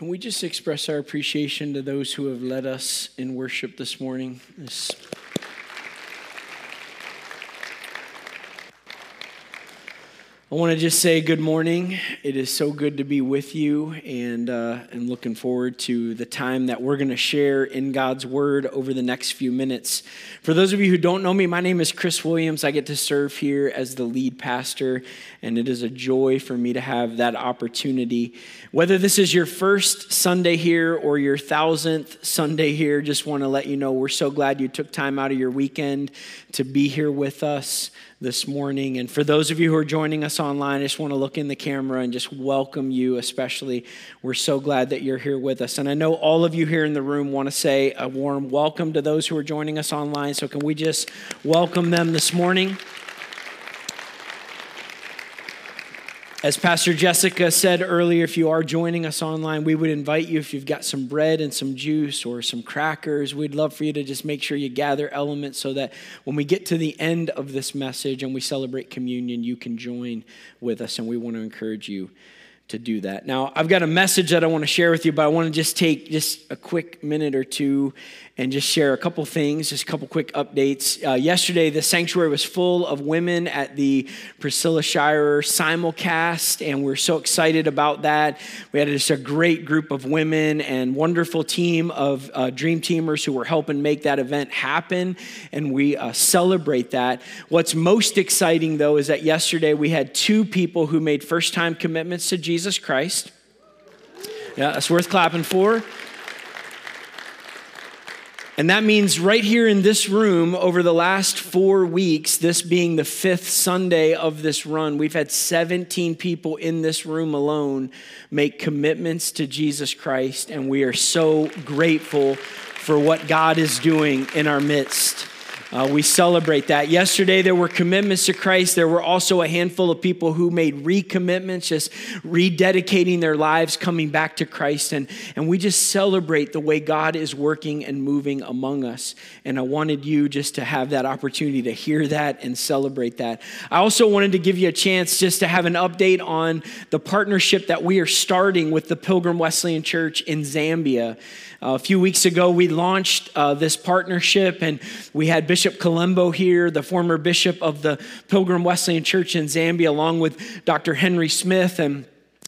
Can we just express our appreciation to those who have led us in worship this morning? This I want to just say good morning. It is so good to be with you, and uh, I'm looking forward to the time that we're going to share in God's Word over the next few minutes. For those of you who don't know me, my name is Chris Williams. I get to serve here as the lead pastor, and it is a joy for me to have that opportunity. Whether this is your first Sunday here or your thousandth Sunday here, just want to let you know we're so glad you took time out of your weekend to be here with us this morning. And for those of you who are joining us online, I just want to look in the camera and just welcome you, especially. We're so glad that you're here with us. And I know all of you here in the room want to say a warm welcome to those who are joining us online. So, can we just welcome them this morning? As Pastor Jessica said earlier, if you are joining us online, we would invite you if you've got some bread and some juice or some crackers, we'd love for you to just make sure you gather elements so that when we get to the end of this message and we celebrate communion, you can join with us. And we want to encourage you to do that. Now, I've got a message that I want to share with you, but I want to just take just a quick minute or two and just share a couple things, just a couple quick updates. Uh, yesterday, the sanctuary was full of women at the Priscilla Shirer simulcast, and we're so excited about that. We had just a great group of women and wonderful team of uh, dream teamers who were helping make that event happen, and we uh, celebrate that. What's most exciting, though, is that yesterday we had two people who made first time commitments to Jesus Christ. Yeah, that's worth clapping for. And that means right here in this room, over the last four weeks, this being the fifth Sunday of this run, we've had 17 people in this room alone make commitments to Jesus Christ. And we are so grateful for what God is doing in our midst. Uh, we celebrate that. Yesterday, there were commitments to Christ. There were also a handful of people who made recommitments, just rededicating their lives, coming back to Christ. And, and we just celebrate the way God is working and moving among us. And I wanted you just to have that opportunity to hear that and celebrate that. I also wanted to give you a chance just to have an update on the partnership that we are starting with the Pilgrim Wesleyan Church in Zambia. A few weeks ago, we launched uh, this partnership, and we had Bishop Colombo here, the former bishop of the Pilgrim Wesleyan Church in Zambia, along with Dr. Henry Smith. And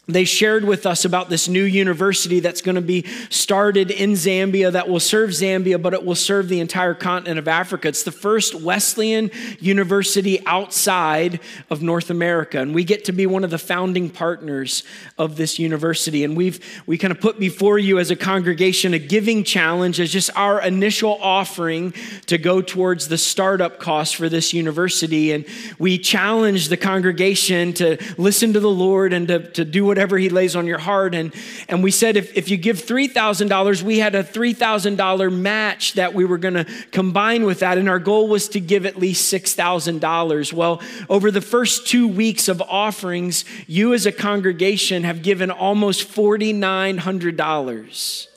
they shared with us about this new university that's going to be started in Zambia that will serve Zambia, but it will serve the entire continent of Africa. It's the first Wesleyan university outside of North America. And we get to be one of the founding partners of this university. And we've we kind of put before you as a congregation a giving challenge as just our initial offering to go towards the startup cost for this university. And we challenge the congregation to listen to the Lord and to, to do whatever he lays on your heart. And, and we said if, if you give $3,000, we had a $3,000 match that we were going to combine with that. And our goal was to give at least $6,000. Well, over the first two weeks of offerings, you as a congregation have given almost $4,900.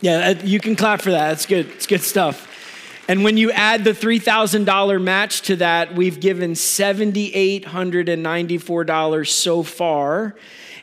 Yeah, uh, you can clap for that. That's good. It's good stuff. And when you add the $3,000 match to that, we've given $7,894 so far.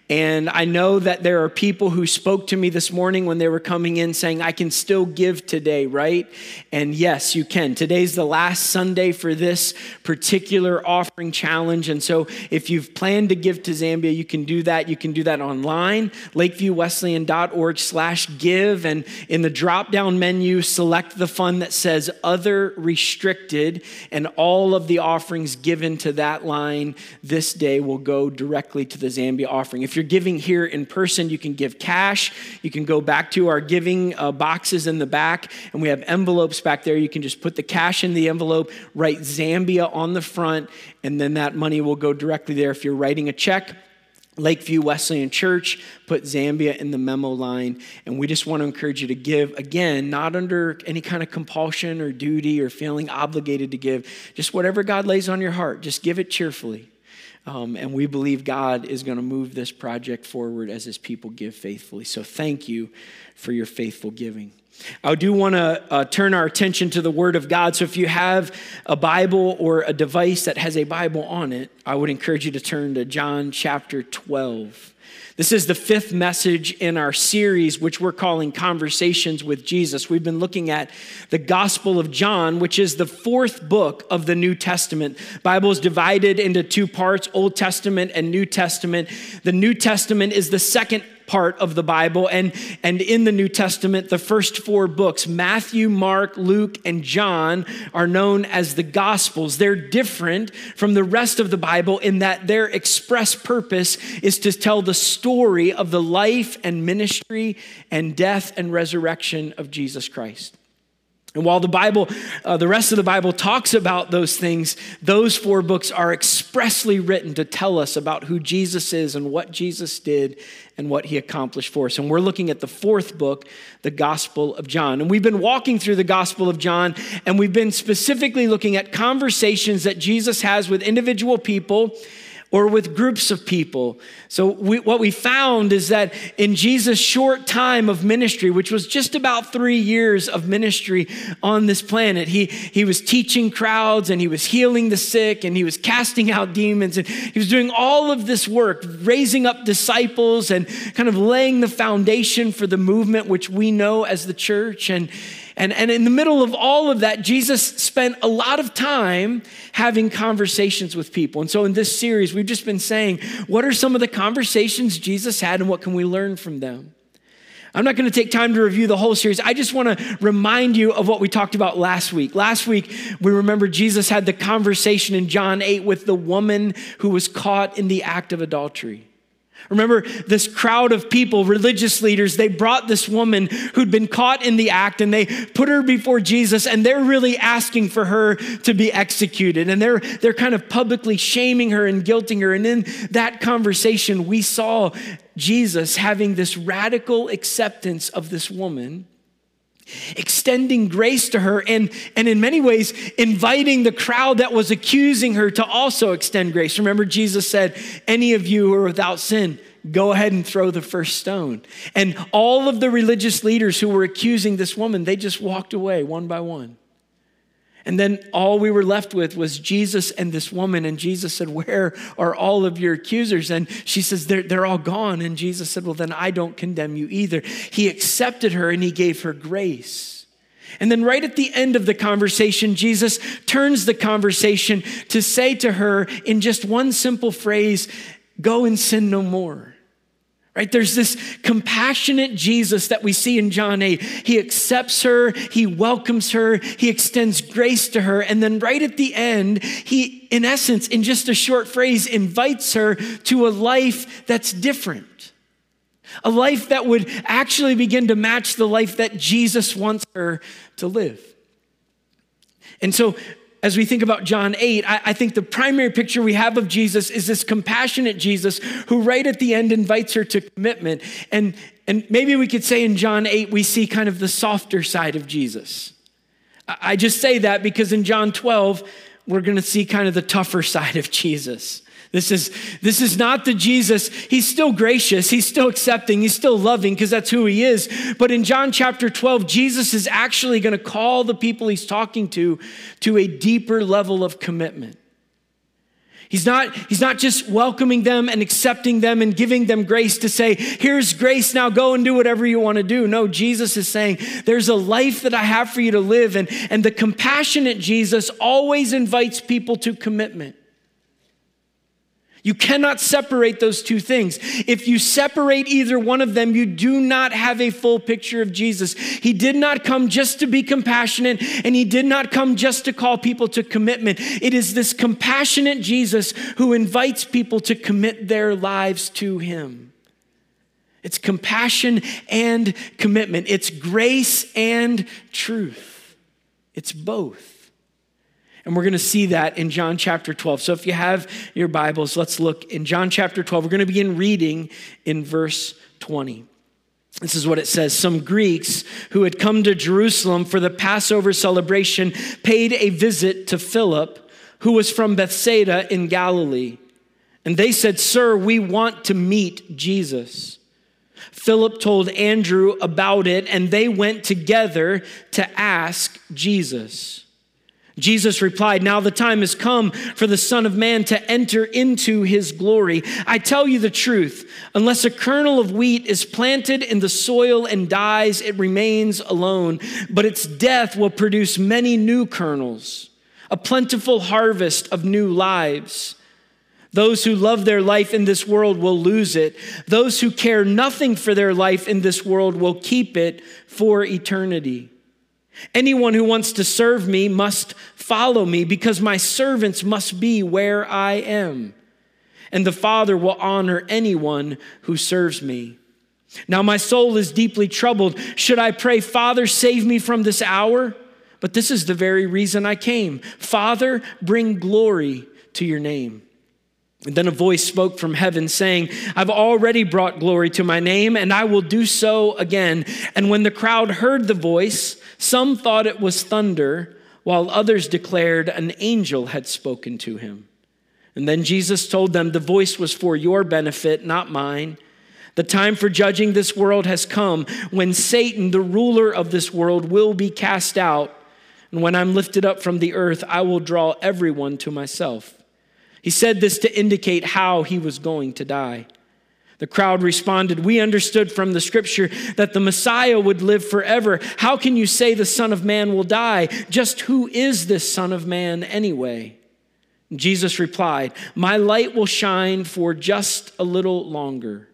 And I know that there are people who spoke to me this morning when they were coming in saying, I can still give today, right? And yes, you can. Today's the last Sunday for this particular offering challenge. And so if you've planned to give to Zambia, you can do that. You can do that online, lakeviewwesleyan.org slash give. And in the drop down menu, select the fund that says other restricted. And all of the offerings given to that line this day will go directly to the Zambia offering. If if you're giving here in person, you can give cash. You can go back to our giving uh, boxes in the back, and we have envelopes back there. You can just put the cash in the envelope, write Zambia on the front, and then that money will go directly there. If you're writing a check, Lakeview Wesleyan Church, put Zambia in the memo line. And we just want to encourage you to give, again, not under any kind of compulsion or duty or feeling obligated to give. Just whatever God lays on your heart, just give it cheerfully. Um, and we believe God is going to move this project forward as his people give faithfully. So thank you for your faithful giving. I do want to uh, turn our attention to the Word of God. So if you have a Bible or a device that has a Bible on it, I would encourage you to turn to John chapter 12. This is the fifth message in our series, which we're calling Conversations with Jesus. We've been looking at the Gospel of John, which is the fourth book of the New Testament. Bible is divided into two parts, Old Testament and New Testament. The New Testament is the second part of the Bible. And, and in the New Testament, the first four books, Matthew, Mark, Luke, and John, are known as the Gospels. They're different from the rest of the Bible in that their express purpose is to tell the story of the life and ministry and death and resurrection of Jesus Christ. And while the Bible, uh, the rest of the Bible talks about those things, those four books are expressly written to tell us about who Jesus is and what Jesus did and what he accomplished for us. And we're looking at the fourth book, the Gospel of John. And we've been walking through the Gospel of John, and we've been specifically looking at conversations that Jesus has with individual people or with groups of people. So, we, what we found is that in Jesus' short time of ministry, which was just about three years of ministry on this planet, he, he was teaching crowds and he was healing the sick and he was casting out demons and he was doing all of this work, raising up disciples and kind of laying the foundation for the movement which we know as the church. And and, and in the middle of all of that, Jesus spent a lot of time having conversations with people. And so in this series, we've just been saying, what are some of the conversations Jesus had and what can we learn from them? I'm not going to take time to review the whole series. I just want to remind you of what we talked about last week. Last week, we remember Jesus had the conversation in John 8 with the woman who was caught in the act of adultery. Remember this crowd of people, religious leaders, they brought this woman who'd been caught in the act and they put her before Jesus and they're really asking for her to be executed. And they're, they're kind of publicly shaming her and guilting her. And in that conversation, we saw Jesus having this radical acceptance of this woman extending grace to her and, and in many ways inviting the crowd that was accusing her to also extend grace. Remember, Jesus said, Any of you who are without sin, go ahead and throw the first stone. And all of the religious leaders who were accusing this woman, they just walked away one by one. And then all we were left with was Jesus and this woman. And Jesus said, Where are all of your accusers? And she says, They're, they're all gone. And Jesus said, Well, then I don't condemn you either. He accepted her and he gave her grace. And then, right at the end of the conversation, Jesus turns the conversation to say to her in just one simple phrase, Go and sin no more. Right? There's this compassionate Jesus that we see in John 8. He accepts her, he welcomes her, he extends grace to her, and then right at the end, he, in essence, in just a short phrase, invites her to a life that's different. A life that would actually begin to match the life that Jesus wants her to live. And so as we think about John 8, I, I, think the primary picture we have of Jesus is this compassionate Jesus who, right at the end, invites her to commitment. And, and maybe we could say in John 8, we see kind of the softer side of Jesus. I, I just say that because in John 12, we're going to see kind of the tougher side of Jesus. This is, this is not the Jesus. He's still gracious. He's still accepting. He's still loving because that's who he is. But in John chapter 12, Jesus is actually going to call the people he's talking to to a deeper level of commitment. He's not, he's not just welcoming them and accepting them and giving them grace to say, here's grace, now go and do whatever you want to do. No, Jesus is saying, there's a life that I have for you to live. And, and the compassionate Jesus always invites people to commitment. You cannot separate those two things. If you separate either one of them, you do not have a full picture of Jesus. He did not come just to be compassionate, and He did not come just to call people to commitment. It is this compassionate Jesus who invites people to commit their lives to Him. It's compassion and commitment, it's grace and truth. It's both. And we're going to see that in John chapter 12. So if you have your Bibles, let's look in John chapter 12. We're going to begin reading in verse 20. This is what it says Some Greeks who had come to Jerusalem for the Passover celebration paid a visit to Philip, who was from Bethsaida in Galilee. And they said, Sir, we want to meet Jesus. Philip told Andrew about it, and they went together to ask Jesus. Jesus replied, Now the time has come for the Son of Man to enter into his glory. I tell you the truth, unless a kernel of wheat is planted in the soil and dies, it remains alone, but its death will produce many new kernels, a plentiful harvest of new lives. Those who love their life in this world will lose it. Those who care nothing for their life in this world will keep it for eternity. Anyone who wants to serve me must follow me because my servants must be where I am. And the Father will honor anyone who serves me. Now my soul is deeply troubled. Should I pray, Father, save me from this hour? But this is the very reason I came. Father, bring glory to your name. And then a voice spoke from heaven saying, I've already brought glory to my name, and I will do so again. And when the crowd heard the voice, some thought it was thunder, while others declared an angel had spoken to him. And then Jesus told them, The voice was for your benefit, not mine. The time for judging this world has come when Satan, the ruler of this world, will be cast out. And when I'm lifted up from the earth, I will draw everyone to myself. He said this to indicate how he was going to die. The crowd responded, We understood from the scripture that the Messiah would live forever. How can you say the Son of Man will die? Just who is this Son of Man anyway? Jesus replied, My light will shine for just a little longer.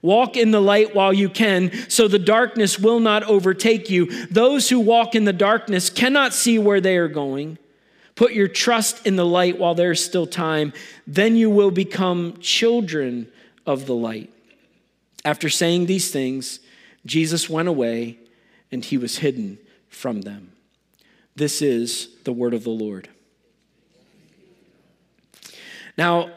Walk in the light while you can, so the darkness will not overtake you. Those who walk in the darkness cannot see where they are going. Put your trust in the light while there's still time. Then you will become children of the light. After saying these things, Jesus went away and he was hidden from them. This is the word of the Lord. Now,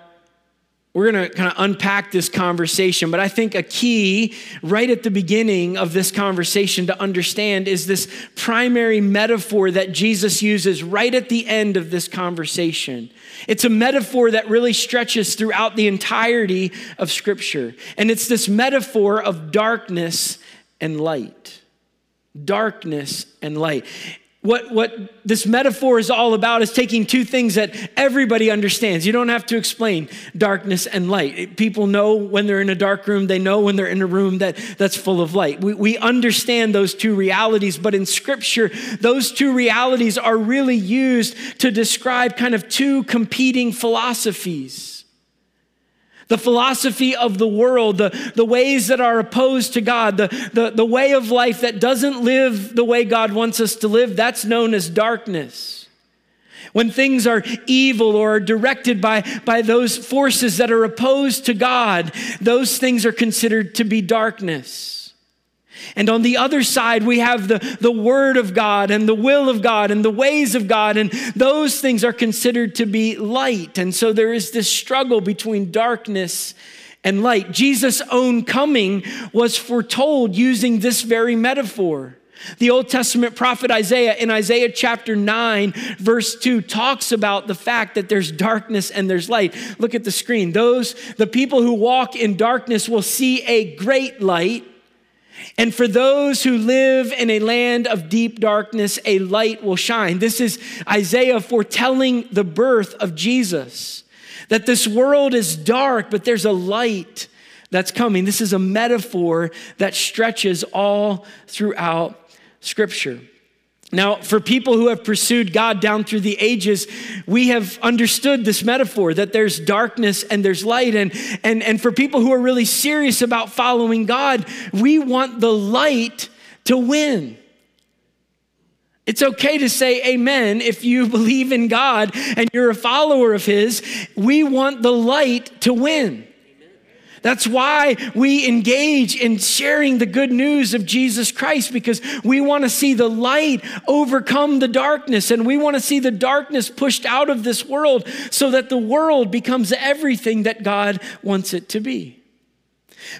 we're going to kind of unpack this conversation, but I think a key right at the beginning of this conversation to understand is this primary metaphor that Jesus uses right at the end of this conversation. It's a metaphor that really stretches throughout the entirety of Scripture, and it's this metaphor of darkness and light. Darkness and light what, what this metaphor is all about is taking two things that everybody understands. You don't have to explain darkness and light. People know when they're in a dark room, they know when they're in a room that, that's full of light. We, we understand those two realities, but in Scripture, those two realities are really used to describe kind of two competing philosophies the philosophy of the world, the, the ways that are opposed to God, the, the, the way of life that doesn't live the way God wants us to live, that's known as darkness. When things are evil or are directed by, by those forces that are opposed to God, those things are considered to be darkness. And on the other side, we have the, the Word of God and the will of God and the ways of God, and those things are considered to be light. And so there is this struggle between darkness and light. Jesus' own coming was foretold using this very metaphor. The Old Testament prophet Isaiah in Isaiah chapter 9, verse 2, talks about the fact that there's darkness and there's light. Look at the screen. Those, the people who walk in darkness will see a great light. And for those who live in a land of deep darkness, a light will shine. This is Isaiah foretelling the birth of Jesus. That this world is dark, but there's a light that's coming. This is a metaphor that stretches all throughout Scripture. Now, for people who have pursued God down through the ages, we have understood this metaphor that there's darkness and there's light. And, and, and for people who are really serious about following God, we want the light to win. It's okay to say amen if you believe in God and you're a follower of His. We want the light to win. That's why we engage in sharing the good news of Jesus Christ because we want to see the light overcome the darkness and we want to see the darkness pushed out of this world so that the world becomes everything that God wants it to be.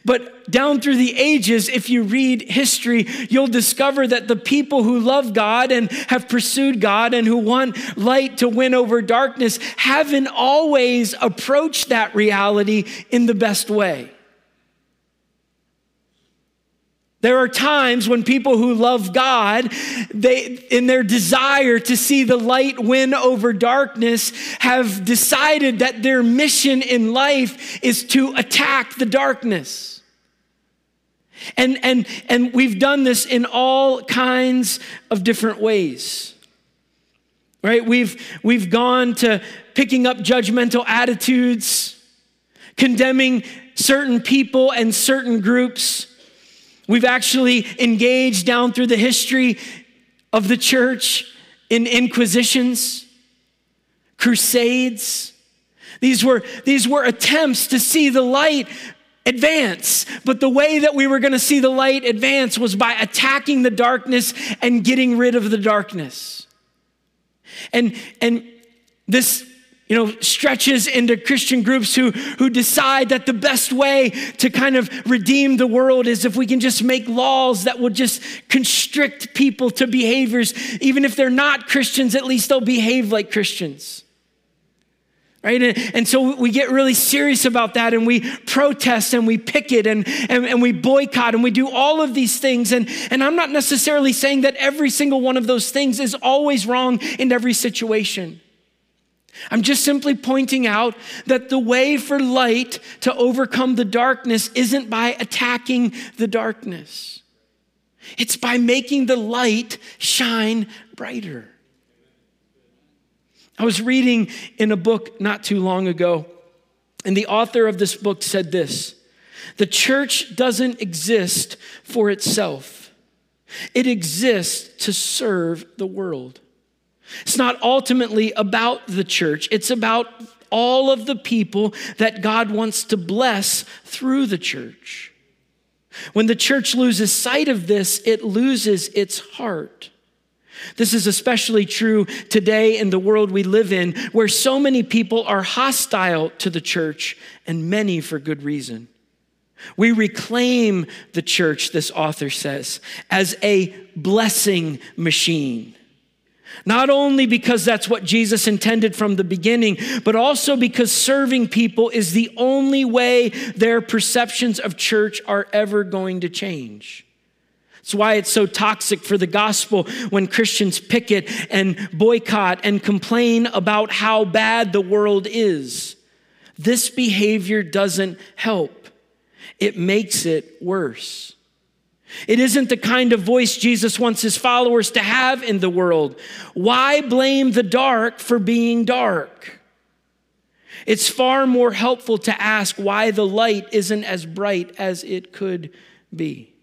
But down through the ages, if you read history, you'll discover that the people who love God and have pursued God and who want light to win over darkness haven't always approached that reality in the best way. There are times when people who love God, they, in their desire to see the light win over darkness, have decided that their mission in life is to attack the darkness. And, and, and we've done this in all kinds of different ways. Right? We've, we've gone to picking up judgmental attitudes, condemning certain people and certain groups We've actually engaged down through the history of the church in inquisitions, crusades. These were, these were attempts to see the light advance. But the way that we were going to see the light advance was by attacking the darkness and getting rid of the darkness. And, and this you know, stretches into Christian groups who, who decide that the best way to kind of redeem the world is if we can just make laws that will just constrict people to behaviors. Even if they're not Christians, at least they'll behave like Christians. Right? And, so we get really serious about that and we protest and we picket and, and, and we boycott and we do all of these things. And, and I'm not necessarily saying that every single one of those things is always wrong in every situation. I'm just simply pointing out that the way for light to overcome the darkness isn't by attacking the darkness, it's by making the light shine brighter. I was reading in a book not too long ago, and the author of this book said this The church doesn't exist for itself, it exists to serve the world. It's not ultimately about the church, it's about all of the people that God wants to bless through the church. When the church loses sight of this, it loses its heart. This is especially true today in the world we live in, where so many people are hostile to the church, and many for good reason. We reclaim the church, this author says, as a blessing machine. Not only because that's what Jesus intended from the beginning, but also because serving people is the only way their perceptions of church are ever going to change. That's why it's so toxic for the gospel when Christians picket and boycott and complain about how bad the world is. This behavior doesn't help, it makes it worse. It isn't the kind of voice Jesus wants his followers to have in the world. Why blame the dark for being dark? It's far more helpful to ask why the light isn't as bright as it could be.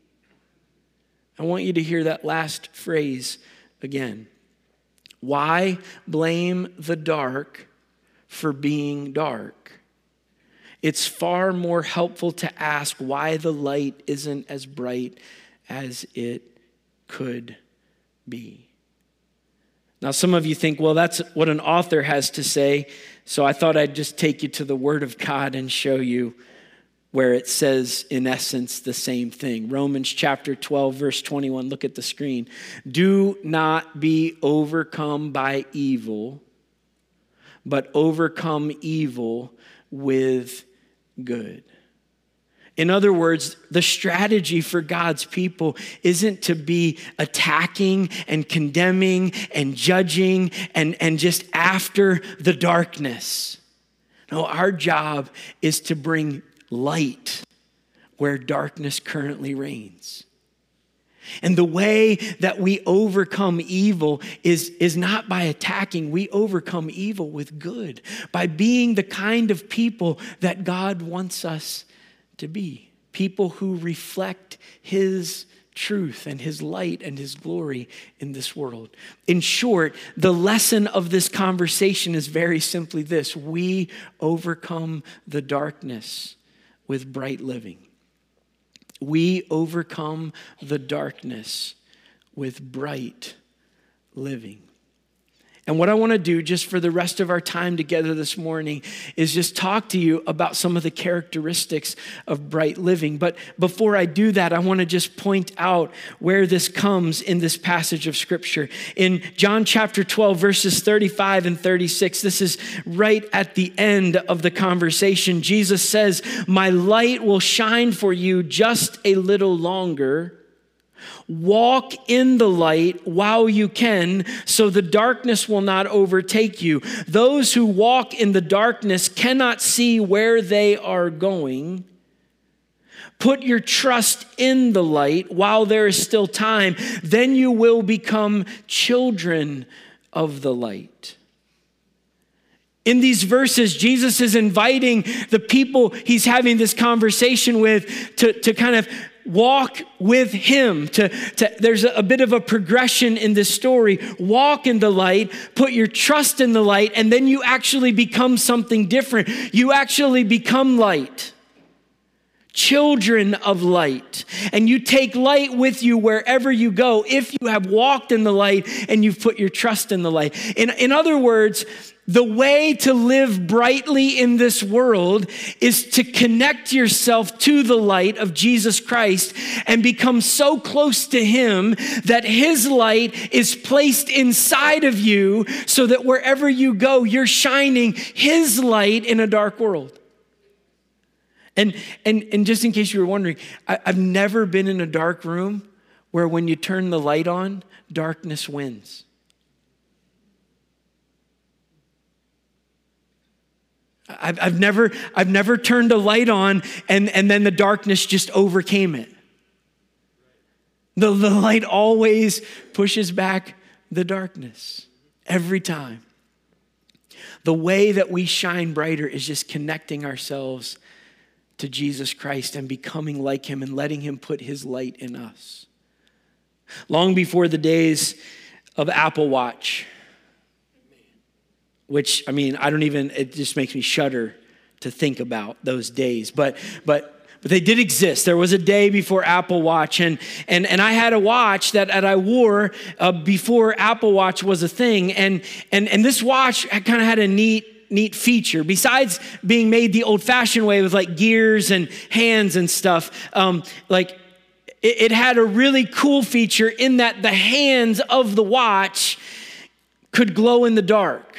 I want you to hear that last phrase again. Why blame the dark for being dark? It's far more helpful to ask why the light isn't as bright as it could be. Now, some of you think, well, that's what an author has to say. So I thought I'd just take you to the Word of God and show you where it says, in essence, the same thing. Romans chapter 12, verse 21. Look at the screen. Do not be overcome by evil, but overcome evil with good. In other words, the strategy for God's people isn't to be attacking and condemning and judging and, and just after the darkness. No, our job is to bring light where darkness currently reigns. And the way that we overcome evil is, is not by attacking, we overcome evil with good, by being the kind of people that God wants us to be people who reflect His truth and His light and His glory in this world. In short, the lesson of this conversation is very simply this we overcome the darkness with bright living. We overcome the darkness with bright living. And what I want to do just for the rest of our time together this morning is just talk to you about some of the characteristics of bright living. But before I do that, I want to just point out where this comes in this passage of scripture. In John chapter 12, verses 35 and 36, this is right at the end of the conversation. Jesus says, My light will shine for you just a little longer Walk in the light while you can, so the darkness will not overtake you. Those who walk in the darkness cannot see where they are going. Put your trust in the light while there is still time. Then you will become children of the light. In these verses, Jesus is inviting the people he's having this conversation with to, to kind of walk with him. To, to, there's a, bit of a progression in this story. Walk in the light put your trust in the light and then you actually become something different. You actually become light. Children of light. And you take light with you wherever you go if you have walked in the light and you've put your trust in the light. In, in other words the way to live brightly in this world is to connect yourself to the light of Jesus Christ and become so close to Him that His light is placed inside of you so that wherever you go, you're shining His light in a dark world. And, and, and just in case you were wondering, I, I've never been in a dark room where when you turn the light on, darkness wins. I've, I've, never, I've never turned a light on and, and then the darkness just overcame it. The, the light always pushes back the darkness every time. The way that we shine brighter is just connecting ourselves to Jesus Christ and becoming like him and letting him put his light in us. Long before the days of Apple Watch, which I mean, I don't even, it just makes me shudder to think about those days. But, but, but they did exist. There was a day before Apple Watch, and, and, and I had a watch that, that I wore uh, before Apple Watch was a thing. And, and, and this watch kind of had a neat, neat feature. Besides being made the old fashioned way with like gears and hands and stuff, um, like it, it had a really cool feature in that the hands of the watch could glow in the dark.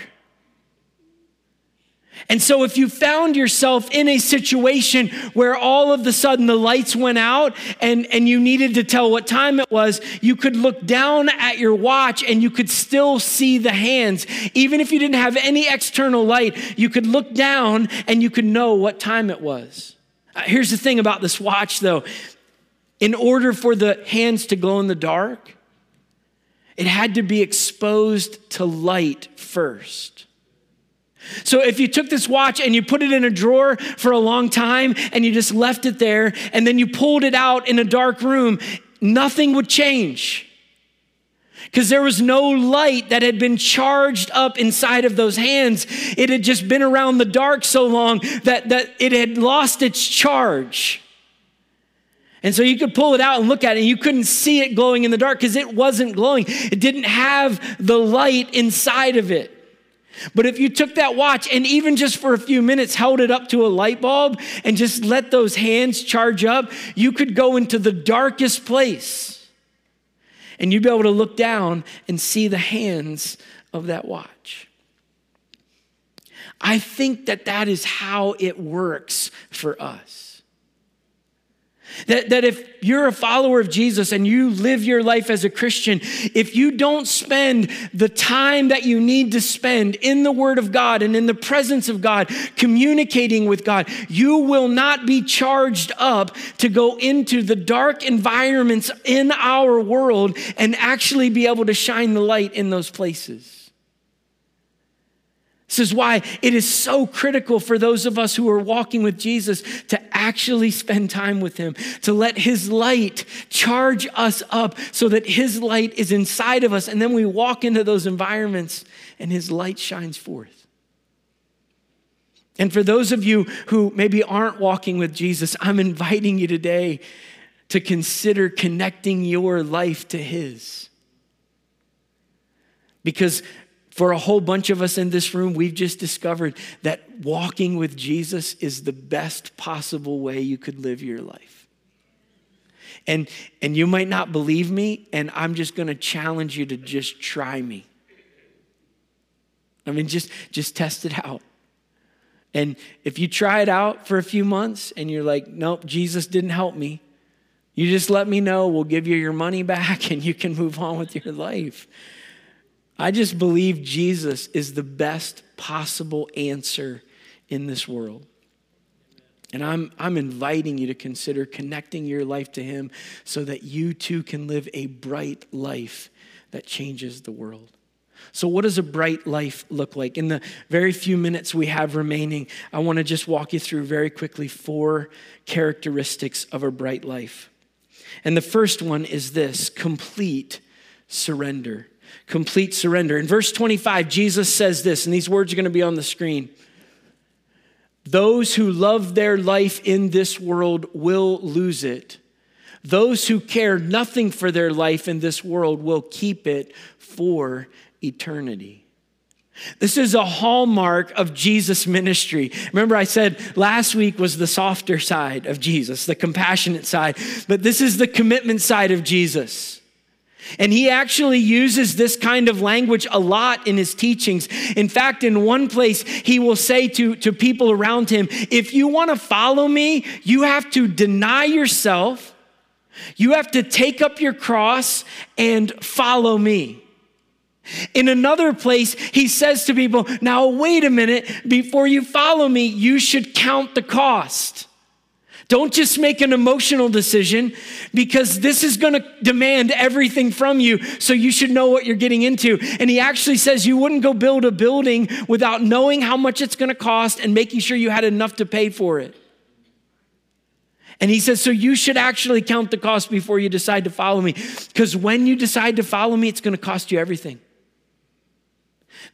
And so, if you found yourself in a situation where all of the sudden the lights went out and, and you needed to tell what time it was, you could look down at your watch and you could still see the hands. Even if you didn't have any external light, you could look down and you could know what time it was. Uh, here's the thing about this watch, though in order for the hands to glow in the dark, it had to be exposed to light first. So if you took this watch and you put it in a drawer for a long time and you just left it there and then you pulled it out in a dark room, nothing would change. Because there was no light that had been charged up inside of those hands. It had just been around the dark so long that, that it had lost its charge. And so you could pull it out and look at it, and you couldn't see it glowing in the dark because it wasn't glowing. It didn't have the light inside of it. But if you took that watch and even just for a few minutes held it up to a light bulb and just let those hands charge up, you could go into the darkest place and you'd be able to look down and see the hands of that watch. I think that that is how it works for us. That, that if you're a follower of Jesus and you live your life as a Christian, if you don't spend the time that you need to spend in the Word of God and in the presence of God, communicating with God, you will not be charged up to go into the dark environments in our world and actually be able to shine the light in those places. This is why it is so critical for those of us who are walking with Jesus to actually spend time with Him, to let His light charge us up so that His light is inside of us. And then we walk into those environments and His light shines forth. And for those of you who maybe aren't walking with Jesus, I'm inviting you today to consider connecting your life to His. Because for a whole bunch of us in this room, we've just discovered that walking with Jesus is the best possible way you could live your life. And, and you might not believe me, and I'm just going to challenge you to just try me. I mean, just, just test it out. And if you try it out for a few months and you're like, nope, Jesus didn't help me, You just let me know, we'll give you your money back and you can move on with your life. I just believe Jesus is the best possible answer in this world. And I'm, I'm inviting you to consider connecting your life to Him so that you too can live a bright life that changes the world. So, what does a bright life look like? In the very few minutes we have remaining, I want to just walk you through very quickly four characteristics of a bright life. And the first one is this complete surrender. Complete surrender. In verse 25, Jesus says this, and these words are going to be on the screen. Those who love their life in this world will lose it. Those who care nothing for their life in this world will keep it for eternity. This is a hallmark of Jesus' ministry. Remember, I said last week was the softer side of Jesus, the compassionate side, but this is the commitment side of Jesus. And he actually uses this kind of language a lot in his teachings. In fact, in one place, he will say to, to people around him, If you want to follow me, you have to deny yourself, you have to take up your cross and follow me. In another place, he says to people, Now, wait a minute, before you follow me, you should count the cost. Don't just make an emotional decision because this is going to demand everything from you. So you should know what you're getting into. And he actually says you wouldn't go build a building without knowing how much it's going to cost and making sure you had enough to pay for it. And he says, So you should actually count the cost before you decide to follow me. Because when you decide to follow me, it's going to cost you everything.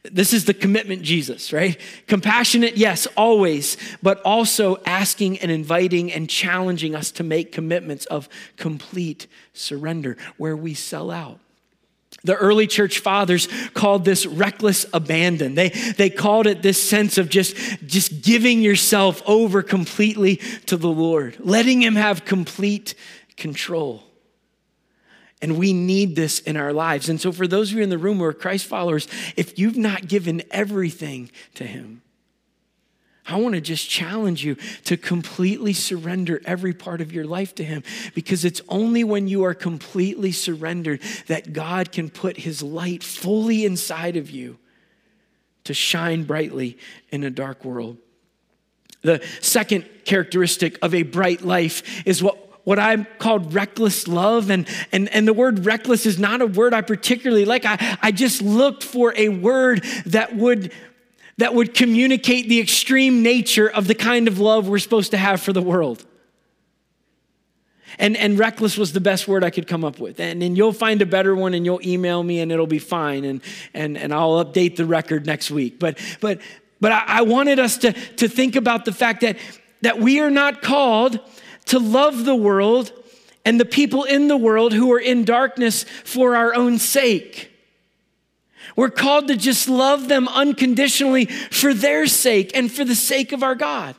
This is the commitment Jesus, right? Compassionate, yes, always, but also asking and inviting and challenging us to make commitments of complete surrender where we sell out. The early church fathers called this reckless abandon. They, they called it this sense of just, just giving yourself over completely to the Lord, letting Him have complete control. And we need this in our lives. And so, for those of you in the room who are Christ followers, if you've not given everything to Him, I want to just challenge you to completely surrender every part of your life to Him because it's only when you are completely surrendered that God can put His light fully inside of you to shine brightly in a dark world. The second characteristic of a bright life is what what I'm called reckless love. And, and, and the word reckless is not a word I particularly like. I, I just looked for a word that would, that would communicate the extreme nature of the kind of love we're supposed to have for the world. And, and reckless was the best word I could come up with. And, and you'll find a better one and you'll email me and it'll be fine. And, and, and I'll update the record next week. But, but, but I, I wanted us to, to think about the fact that, that we are not called to love the world and the people in the world who are in darkness for our own sake. We're called to just love them unconditionally for their sake and for the sake of our God.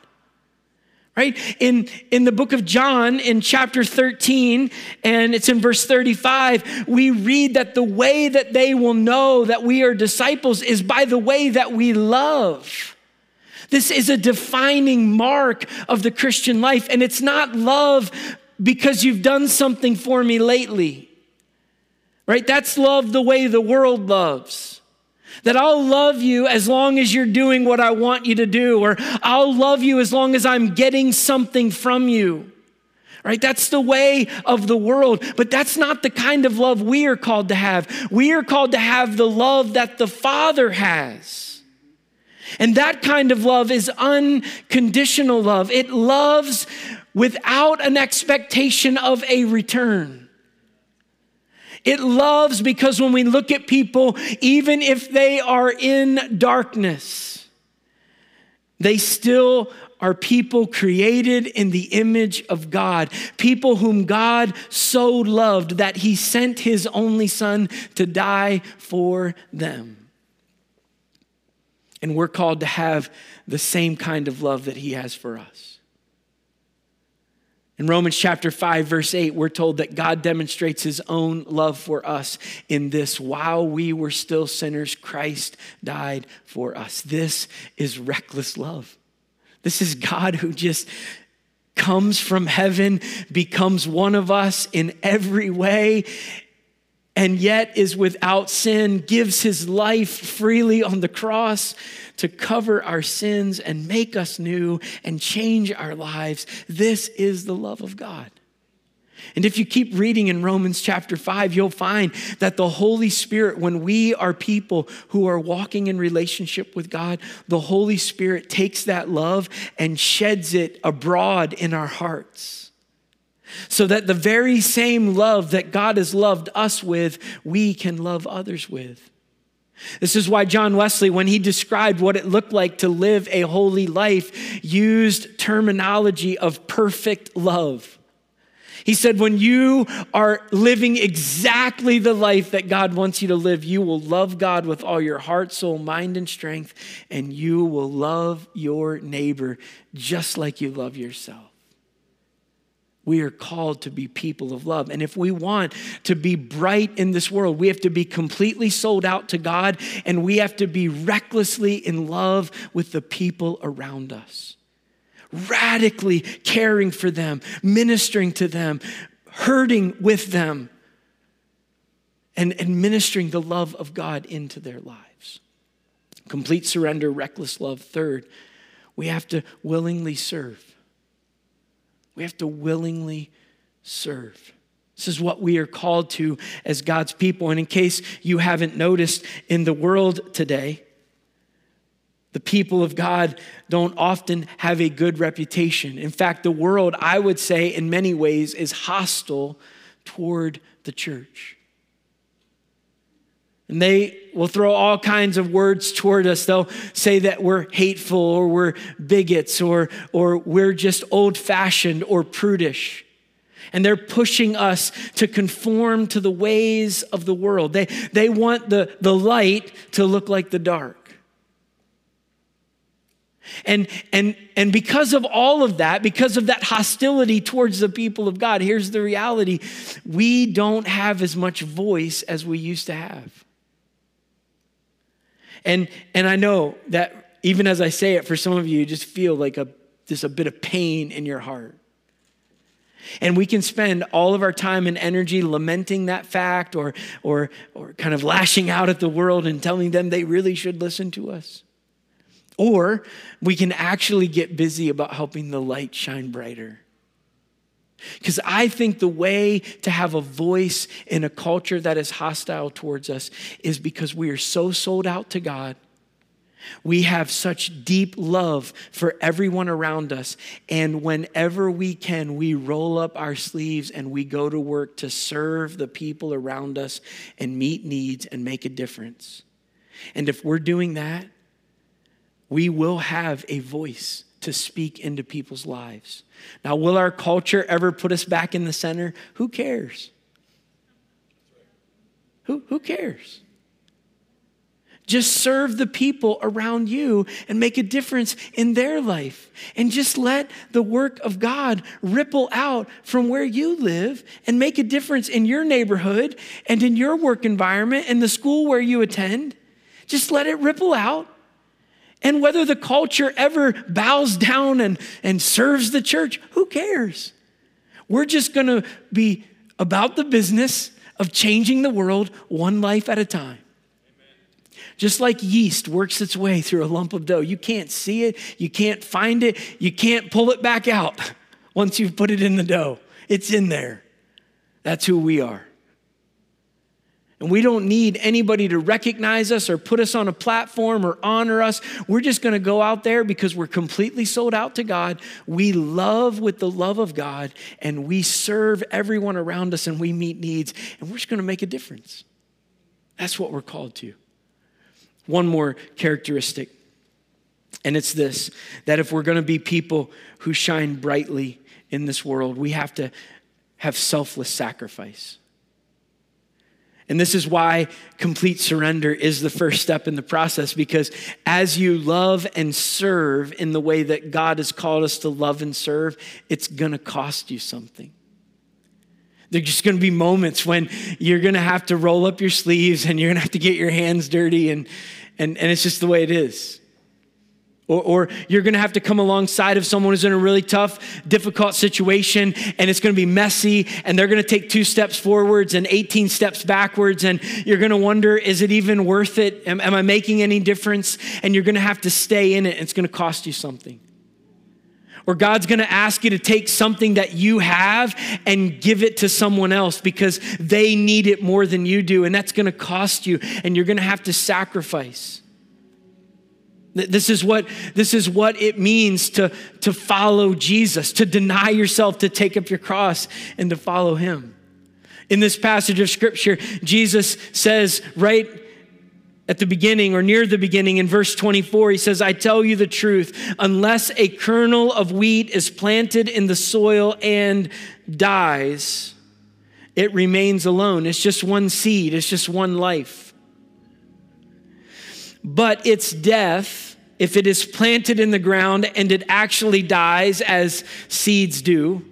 Right? In, in the book of John, in chapter 13, and it's in verse 35, we read that the way that they will know that we are disciples is by the way that we love. This is a defining mark of the Christian life. And it's not love because you've done something for me lately, right? That's love the way the world loves. That I'll love you as long as you're doing what I want you to do, or I'll love you as long as I'm getting something from you. Right? That's the way of the world, but that's not the kind of love we are called to have. We are called to have the love that the Father has. And that kind of love is unconditional love. It loves without an expectation of a return. It loves because when we look at people, even if they are in darkness, they still are people created in the image of God, people whom God so loved that he sent his only son to die for them. And we're called to have the same kind of love that He has for us. In Romans chapter 5, verse 8, we're told that God demonstrates His own love for us in this while we were still sinners, Christ died for us. This is reckless love. This is God who just comes from heaven, becomes one of us in every way, and yet is without sin, gives his life freely on the cross to cover our sins and make us new and change our lives. This is the love of God. And if you keep reading in Romans chapter 5, you'll find that the Holy Spirit, when we are people who are walking in relationship with God, the Holy Spirit takes that love and sheds it abroad in our hearts. So that the very same love that God has loved us with, we can love others with. This is why John Wesley, when he described what it looked like to live a holy life, used terminology of perfect love. He said, when you are living exactly the life that God wants you to live, you will love God with all your heart, soul, mind, and strength, and you will love your neighbor just like you love yourself. We are called to be people of love. And if we want to be bright in this world, we have to be completely sold out to God and we have to be recklessly in love with the people around us radically caring for them, ministering to them, hurting with them, and administering the love of God into their lives. Complete surrender, reckless love. Third, we have to willingly serve. We have to willingly serve. This is what we are called to as God's people. And in case you haven't noticed, in the world today, the people of God don't often have a good reputation. In fact, the world, I would say, in many ways, is hostile toward the church. And they will throw all kinds of words toward us. They'll say that we're hateful or we're bigots or, or we're just old fashioned or prudish. And they're pushing us to conform to the ways of the world. They, they want the, the light to look like the dark. And, and, and because of all of that, because of that hostility towards the people of God, here's the reality we don't have as much voice as we used to have. And, and I know that even as I say it, for some of you, you just feel like a, just a bit of pain in your heart. And we can spend all of our time and energy lamenting that fact or, or, or kind of lashing out at the world and telling them they really should listen to us. Or we can actually get busy about helping the light shine brighter. Because I think the way to have a voice in a culture that is hostile towards us is because we are so sold out to God. We have such deep love for everyone around us. And whenever we can, we roll up our sleeves and we go to work to serve the people around us and meet needs and make a difference. And if we're doing that, we will have a voice to speak into people's lives. Now, will our culture ever put us back in the center? Who cares? Who, who cares? Just serve the people around you and make a difference in their life. And just let the work of God ripple out from where you live and make a difference in your neighborhood and in your work environment and the school where you attend. Just let it ripple out and whether the culture ever bows down and, and serves the church, who cares? We're just going to be about the business of changing the world one life at a time. Just like yeast works its way through a lump of dough, you can't see it, you can't find it, you can't pull it back out once you've put it in the dough. It's in there. That's who we are. And we don't need anybody to recognize us or put us on a platform or honor us. We're just going to go out there because we're completely sold out to God. We love with the love of God and we serve everyone around us and we meet needs and we're just going to make a difference. That's what we're called to. One more characteristic, and it's this that if we're going to be people who shine brightly in this world, we have to have selfless sacrifice. And this is why complete surrender is the first step in the process because as you love and serve in the way that God has called us to love and serve, it's gonna cost you something. There's just gonna be moments when you're gonna have to roll up your sleeves and you're gonna have to get your hands dirty, and, and, and it's just the way it is. Or, or, you're going to have to come alongside of someone who's in a really tough, difficult situation, and it's going to be messy, and they're going to take two steps forwards and 18 steps backwards, and you're going to wonder, is it even worth it? Am, am I making any difference? And you're going to have to stay in it, and it's going to cost you something. Or God's going to ask you to take something that you have and give it to someone else because they need it more than you do, and that's going to cost you, and you're going to have to sacrifice. This is what, this is what it means to, to follow Jesus, to deny yourself, to take up your cross, and to follow him. In this passage of scripture, Jesus says right at the beginning or near the beginning in verse 24, he says, I tell you the truth, unless a kernel of wheat is planted in the soil and dies, it remains alone. It's just one seed, it's just one life. But its death, if it is planted in the ground and it actually dies as seeds do,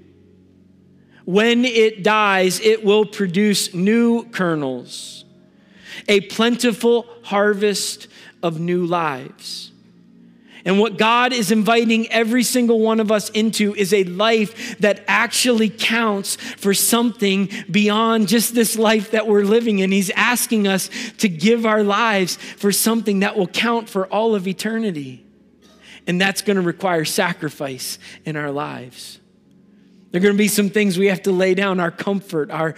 when it dies, it will produce new kernels, a plentiful harvest of new lives. And what God is inviting every single one of us into is a life that actually counts for something beyond just this life that we're living in. He's asking us to give our lives for something that will count for all of eternity. And that's going to require sacrifice in our lives. There are going to be some things we have to lay down our comfort, our,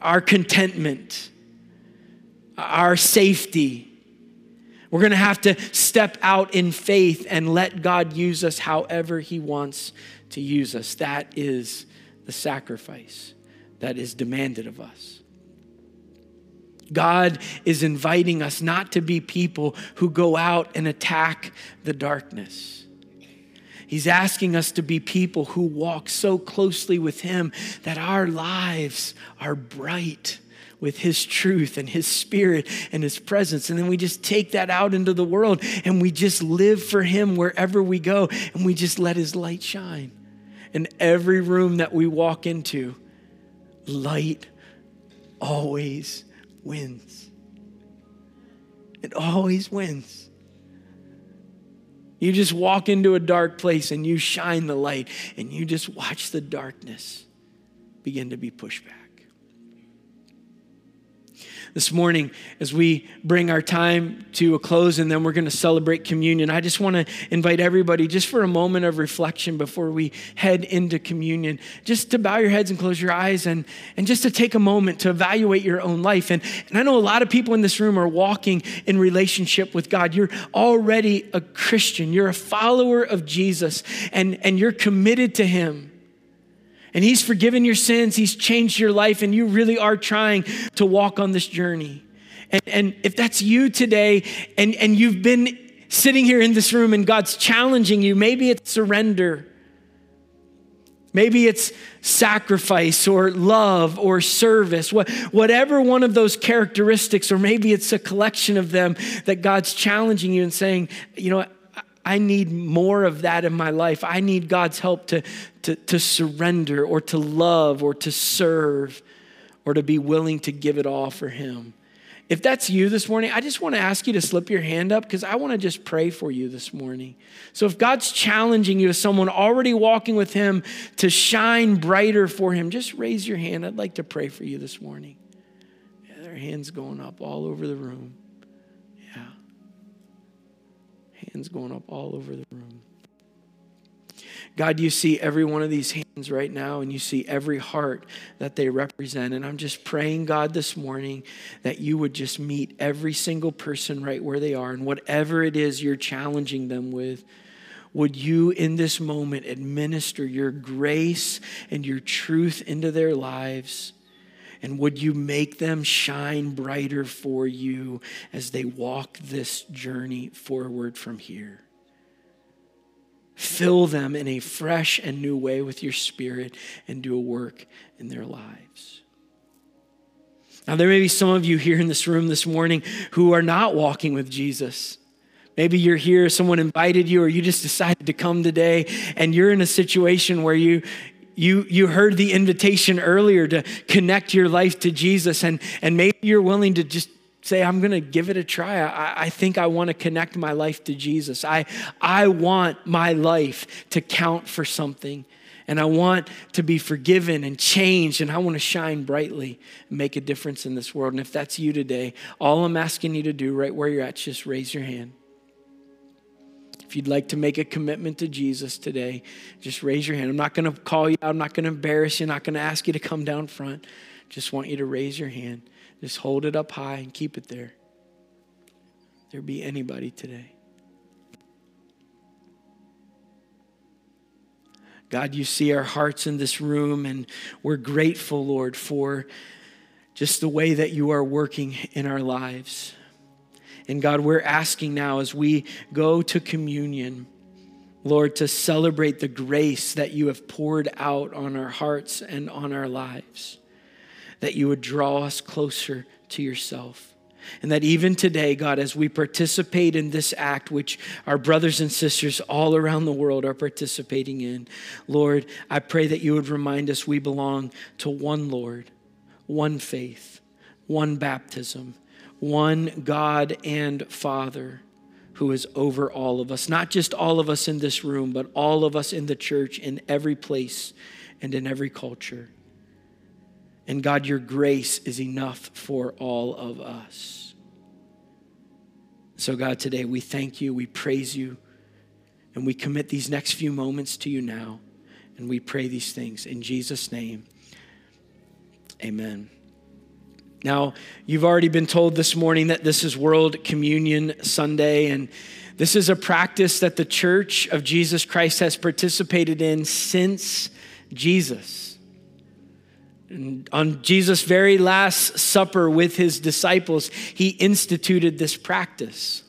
our contentment, our safety we're going to have to step out in faith and let God use us however He wants to use us. That is the sacrifice that is demanded of us. God is inviting us not to be people who go out and attack the darkness. He's asking us to be people who walk so closely with Him that our lives are bright with His truth and His Spirit and His presence. And then we just take that out into the world and we just live for Him wherever we go and we just let His light shine. In every room that we walk into, light always wins. It always wins. You just walk into a dark place and you shine the light and you just watch the darkness begin to be pushed back this morning as we bring our time to a close and then we're going to celebrate communion. I just want to invite everybody just for a moment of reflection before we head into communion, just to bow your heads and close your eyes and, and just to take a moment to evaluate your own life. And, and I know a lot of people in this room are walking in relationship with God. You're already a Christian, you're a follower of Jesus, and, and you're committed to Him and He's forgiven your sins, He's changed your life, and you really are trying to walk on this journey. And, and if that's you today, and, and you've been sitting here in this room and God's challenging you, maybe it's surrender. Maybe it's sacrifice or love or service, whatever one of those characteristics, or maybe it's a collection of them that God's challenging you and saying, you know, I need more of that in my life. I need God's help to, to, to surrender or to love or to serve or to be willing to give it all for Him. If that's you this morning, I just want to ask you to slip your hand up because I want to just pray for you this morning. So, if God's challenging you as someone already walking with Him to shine brighter for Him, just raise your hand. I'd like to pray for you this morning. Yeah, there are hands going up all over the room. Hands going up all over the room. God, you see every one of these hands right now, and you see every heart that they represent. And I'm just praying, God, this morning that you would just meet every single person right where they are, and whatever it is you're challenging them with. Would you in this moment administer your grace and your truth into their lives? And would you make them shine brighter for you as they walk this journey forward from here? Fill them in a fresh and new way with your spirit and do a work in their lives. Now, there may be some of you here in this room this morning who are not walking with Jesus. Maybe you're here, someone invited you, or you just decided to come today, and you're in a situation where you, you, you heard the invitation earlier to connect your life to Jesus, and, and maybe you're willing to just say, I'm going to give it a try. I, I think I want to connect my life to Jesus. I, I want my life to count for something. And I want to be forgiven and changed, and I want to shine brightly and make a difference in this world. And if that's you today, all I'm asking you to do right where you're at, is just raise your hand. If you'd like to make a commitment to Jesus today, just raise your hand. I'm not going to call you out. I'm not going to embarrass you. I'm not going to ask you to come down front. Just want you to raise your hand. Just hold it up high and keep it there. There be anybody today. God, you see our hearts in this room, and we're grateful, Lord, for just the way that you are working in our lives. And God, we're asking now as we go to communion, Lord, to celebrate the grace that you have poured out on our hearts and on our lives, that you would draw us closer to yourself. And that even today, God, as we participate in this act, which our brothers and sisters all around the world are participating in, Lord, I pray that you would remind us we belong to one Lord, one faith, one baptism, one God and Father who is over all of us. Not just all of us in this room, but all of us in the church, in every place and in every culture. And God, your grace is enough for all of us. So, God, today we thank you, we praise you, and we commit these next few moments to you now. And we pray these things in Jesus' name. Amen. Now, you've already been told this morning that this is World Communion Sunday, and this is a practice that the Church of Jesus Christ has participated in since Jesus. And on Jesus' very last supper with his disciples, he instituted this practice.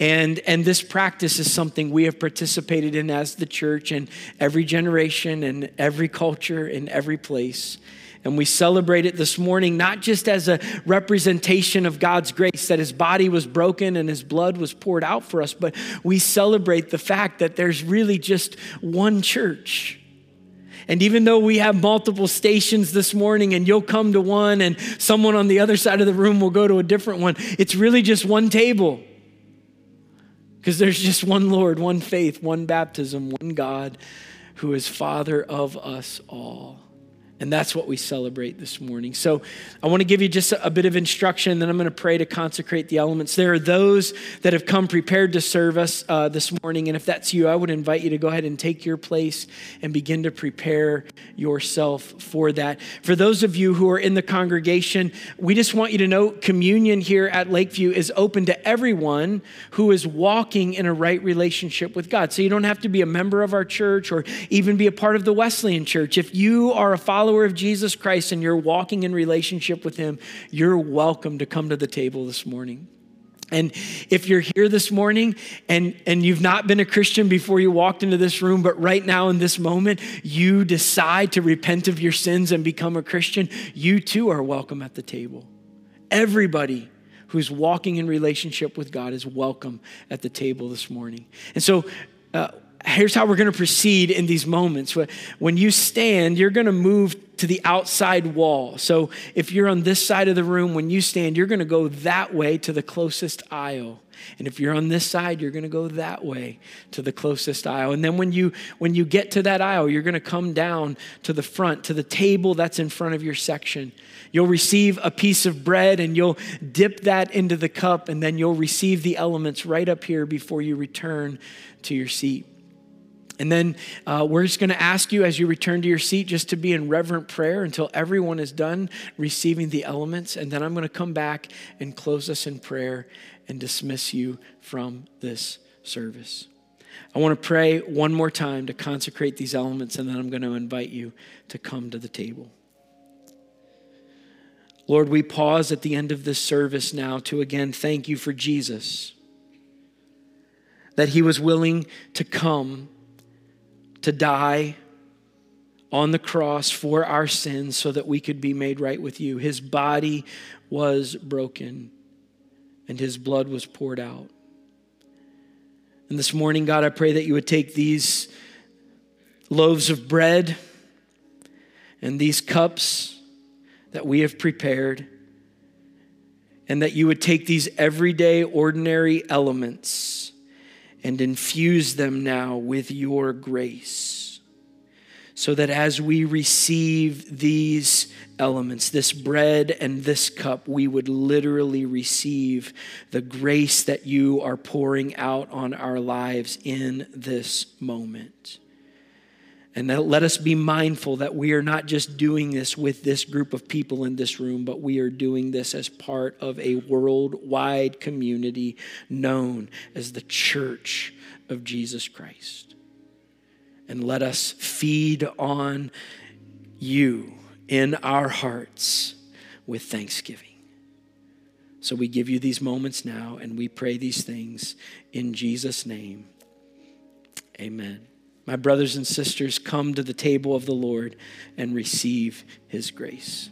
And, and this practice is something we have participated in as the church in every generation and every culture in every place. And we celebrate it this morning, not just as a representation of God's grace that his body was broken and his blood was poured out for us, but we celebrate the fact that there's really just one church. And even though we have multiple stations this morning and you'll come to one and someone on the other side of the room will go to a different one, it's really just one table. Because there's just one Lord, one faith, one baptism, one God who is Father of us all. And that's what we celebrate this morning. So I want to give you just a, bit of instruction, then I'm going to pray to consecrate the elements. There are those that have come prepared to serve us uh, this morning. And if that's you, I would invite you to go ahead and take your place and begin to prepare yourself for that. For those of you who are in the congregation, we just want you to know communion here at Lakeview is open to everyone who is walking in a right relationship with God. So you don't have to be a member of our church or even be a part of the Wesleyan church. If you are a follower, follower of Jesus Christ and you're walking in relationship with Him, you're welcome to come to the table this morning. And if you're here this morning and, and you've not been a Christian before you walked into this room, but right now in this moment, you decide to repent of your sins and become a Christian, you too are welcome at the table. Everybody who's walking in relationship with God is welcome at the table this morning. And so, uh, here's how we're going to proceed in these moments. When you stand, you're going to move to the outside wall. So if you're on this side of the room, when you stand, you're going to go that way to the closest aisle. And if you're on this side, you're going to go that way to the closest aisle. And then when you when you get to that aisle, you're going to come down to the front to the table that's in front of your section. You'll receive a piece of bread and you'll dip that into the cup and then you'll receive the elements right up here before you return to your seat. And then uh, we're just going to ask you as you return to your seat just to be in reverent prayer until everyone is done receiving the elements. And then I'm going to come back and close us in prayer and dismiss you from this service. I want to pray one more time to consecrate these elements, and then I'm going to invite you to come to the table. Lord, we pause at the end of this service now to again thank you for Jesus, that he was willing to come to die on the cross for our sins so that we could be made right with you. His body was broken and his blood was poured out. And this morning, God, I pray that you would take these loaves of bread and these cups that we have prepared. and that you would take these everyday, ordinary elements and infuse them now with your grace. So that as we receive these elements, this bread and this cup, we would literally receive the grace that you are pouring out on our lives in this moment. And let us be mindful that we are not just doing this with this group of people in this room, but we are doing this as part of a worldwide community known as the Church of Jesus Christ. And let us feed on you in our hearts with thanksgiving. So we give you these moments now and we pray these things in Jesus' name. Amen. My brothers and sisters, come to the table of the Lord and receive his grace.